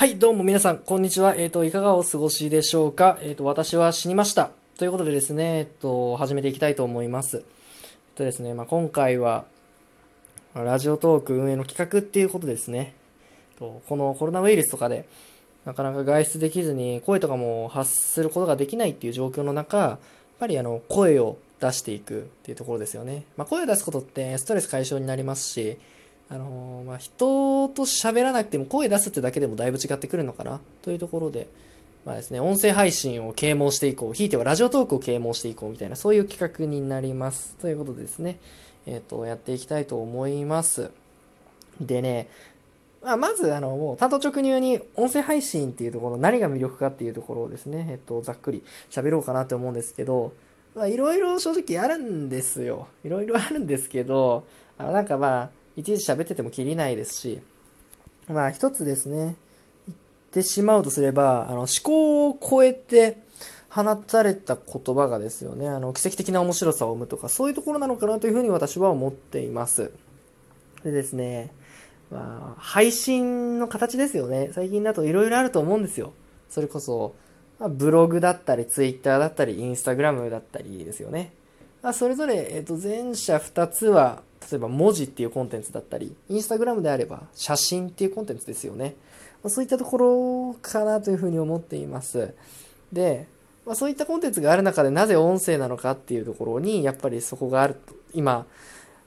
はい、どうも皆さん、こんにちは。えっ、と、いかがお過ごしでしょうか？えっ、と、私は死にました。ということでですね、えっ、と、始めていきたいと思います。えっとですね、まあ、今回は、ラジオトーク運営の企画っていうことですね。とこのコロナウイルスとかで、なかなか外出できずに声とかも発することができないっていう状況の中、やっぱりあの、声を出していくっていうところですよね。まあ、声を出すことってストレス解消になりますし、あのーまあ、人と喋らなくても声出すってだけでもだいぶ違ってくるのかな？というところで、まあですね、音声配信を啓蒙していこう、ひいてはラジオトークを啓蒙していこうみたいな、そういう企画になります。ということでですね、えっ、と、やっていきたいと思います。でね、まあ、まず、あの、もう、単刀直入に音声配信っていうところ、何が魅力かっていうところをですね、えっと、ざっくり喋ろうかなと思うんですけど、まあ、いろいろ正直あるんですよ。いろいろあるんですけど、あの、なんかまあ、いちいち喋っててもきりないですし、まあ、一つですね、言ってしまうとすれば、あの、思考を超えて放たれた言葉がですよね、あの、奇跡的な面白さを生むとか、そういうところなのかなというふうに私は思っています。でですね、まあ、配信の形ですよね。最近だといろいろあると思うんですよ。それこそ、あ、ブログだったり、ツイッターだったり、インスタグラムだったりですよね。まあ、それぞれ、えっと、前者2つは、例えば文字っていうコンテンツだったり、インスタグラムであれば写真っていうコンテンツですよね。まあ、そういったところかなというふうに思っています。で、まあ、そういったコンテンツがある中でなぜ音声なのかっていうところに、やっぱりそこがあると、今、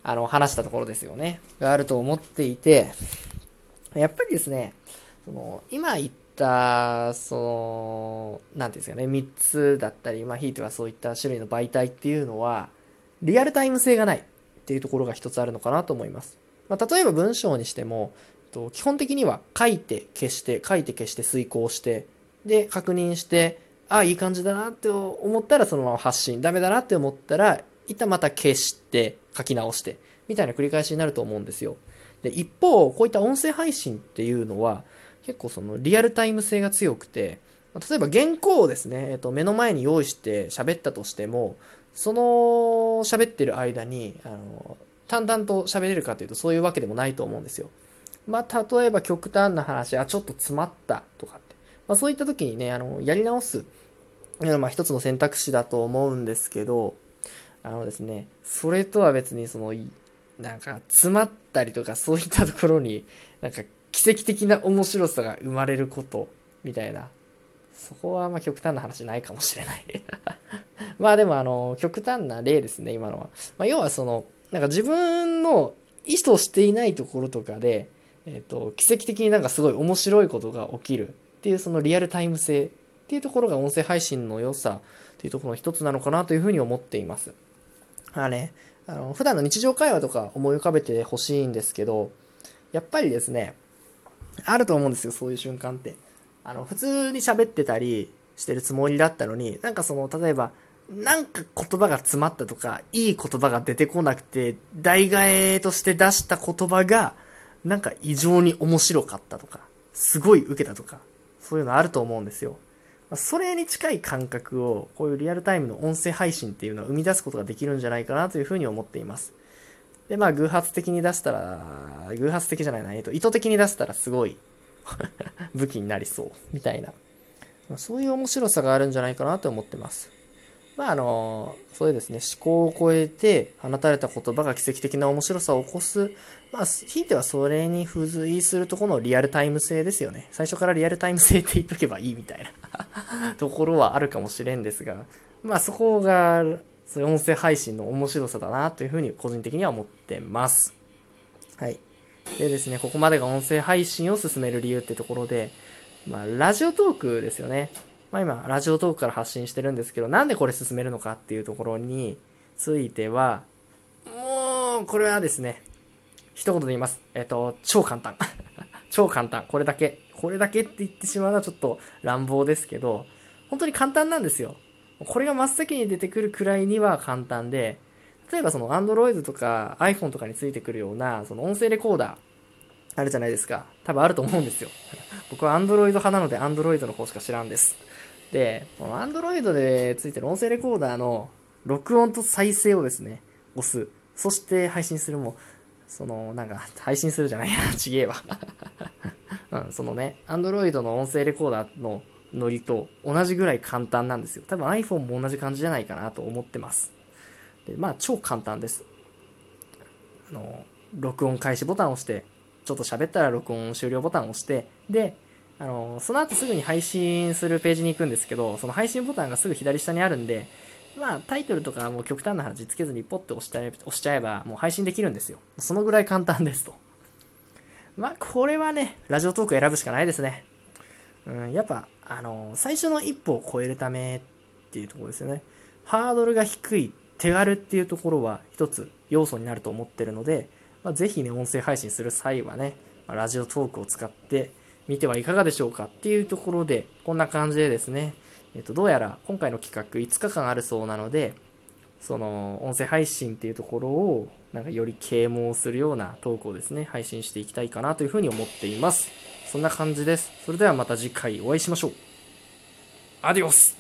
あの、話したところですよね。があると思っていて、やっぱりですね、その、今言った、その、なんていうんですかね、3つだったり、まあ、ひいてはそういった種類の媒体っていうのは、リアルタイム性がないっていうところが一つあるのかなと思います。まあ、例えば文章にしても、基本的には書いて消して、書いて消して遂行して、で、確認して、ああ、いい感じだなって思ったらそのまま発信、ダメだなって思ったら、一旦また消して、書き直して、みたいな繰り返しになると思うんですよ。で、一方、こういった音声配信っていうのは、結構そのリアルタイム性が強くて、例えば原稿をですね、えっと、目の前に用意して喋ったとしても、その喋ってる間に、あの、淡々と喋れるかというとそういうわけでもないと思うんですよ。まあ、例えば極端な話、あ、ちょっと詰まったとかって。まあ、そういった時にね、あの、やり直す。まあ、一つの選択肢だと思うんですけど、あのですね、それとは別にその、なんか、詰まったりとか、そういったところに、なんか、奇跡的な面白さが生まれること、みたいな。そこは、まあ、極端な話ないかもしれない。まあ、でも、あの、極端な例ですね、今のは。まあ、要は、その、なんか自分の意図していないところとかで、えっ、と、奇跡的になんかすごい面白いことが起きるっていう、そのリアルタイム性っていうところが音声配信の良さっていうところの一つなのかなというふうに思っています。まあね、あの、普段の日常会話とか思い浮かべてほしいんですけど、やっぱりですね、あると思うんですよ、そういう瞬間って。あの、普通に喋ってたりしてるつもりだったのに、なんかその、例えば、なんか言葉が詰まったとか、いい言葉が出てこなくて、代替えとして出した言葉が、なんか異常に面白かったとか、すごい受けたとか、そういうのあると思うんですよ。それに近い感覚を、こういうリアルタイムの音声配信っていうのは生み出すことができるんじゃないかなというふうに思っています。で、まあ、偶発的に出したら、偶発的じゃないな、えっと、意図的に出したらすごい 武器になりそう、みたいな。そういう面白さがあるんじゃないかなと思ってます。まあ、あの、そういうですね、思考を超えて放たれた言葉が奇跡的な面白さを起こす。まあ、ひいてはそれに付随するところのリアルタイム性ですよね。最初からリアルタイム性って言っとけばいいみたいなところはあるかもしれんですが、まあ、そこが、そういう音声配信の面白さだなというふうに個人的には思ってます。はい。でですね、ここまでが音声配信を進める理由ってところで、まあ、ラジオトークですよね。まあ今、ラジオトークから発信してるんですけど、なんでこれ進めるのかっていうところについては、もう、これはですね、一言で言います。えっと、超簡単。超簡単。これだけ。これだけって言ってしまうのはちょっと乱暴ですけど、本当に簡単なんですよ。これが真っ先に出てくるくらいには簡単で、例えばその Android とか iPhone とかについてくるような、その音声レコーダー、あるじゃないですか。多分あると思うんですよ。僕は Android 派なので Android の方しか知らんです。で、この Android でついてる音声レコーダーの録音と再生をですね、押す。そして配信するも、その、なんか、配信するじゃないな、ちげえわ。うん、そのね、Android の音声レコーダーのノリと同じぐらい簡単なんですよ。多分 iPhone も同じ感じじゃないかなと思ってます。で、まあ、超簡単です。あの、録音開始ボタンを押して、ちょっと喋ったら録音終了ボタンを押して、で、あの、その後すぐに配信するページに行くんですけど、その配信ボタンがすぐ左下にあるんで、まあ、タイトルとかもう極端な話つけずにポッて押しちゃえ押しちゃえば、もう配信できるんですよ。そのぐらい簡単ですと。まあ、これはね、ラジオトーク選ぶしかないですね。うん、やっぱ、あの、最初の一歩を超えるためっていうところですよね。ハードルが低い、手軽っていうところは一つ要素になると思ってるので、まあ、ぜひね、音声配信する際はね、ま、ラジオトークを使ってみてはいかがでしょうかっていうところで、こんな感じでですね、えっと、どうやら今回の企画5日間あるそうなので、その音声配信っていうところをなんかより啓蒙するようなトークをですね、配信していきたいかなというふうに思っています。そんな感じです。それではまた次回お会いしましょう。アディオス